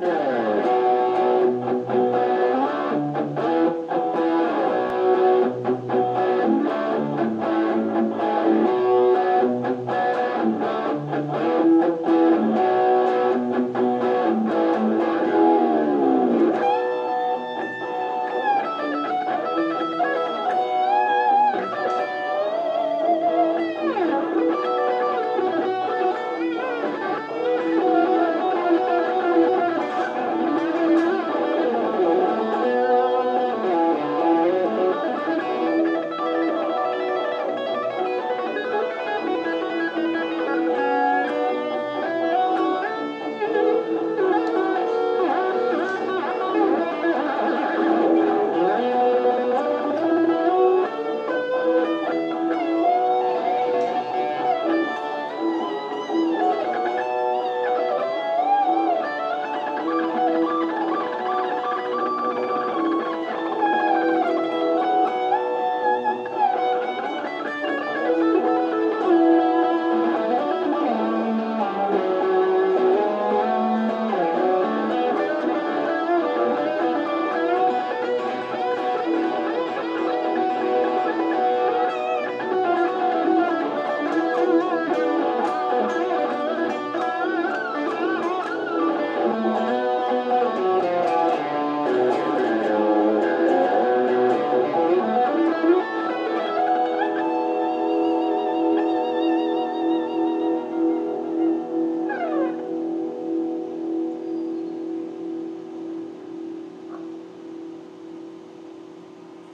Yeah.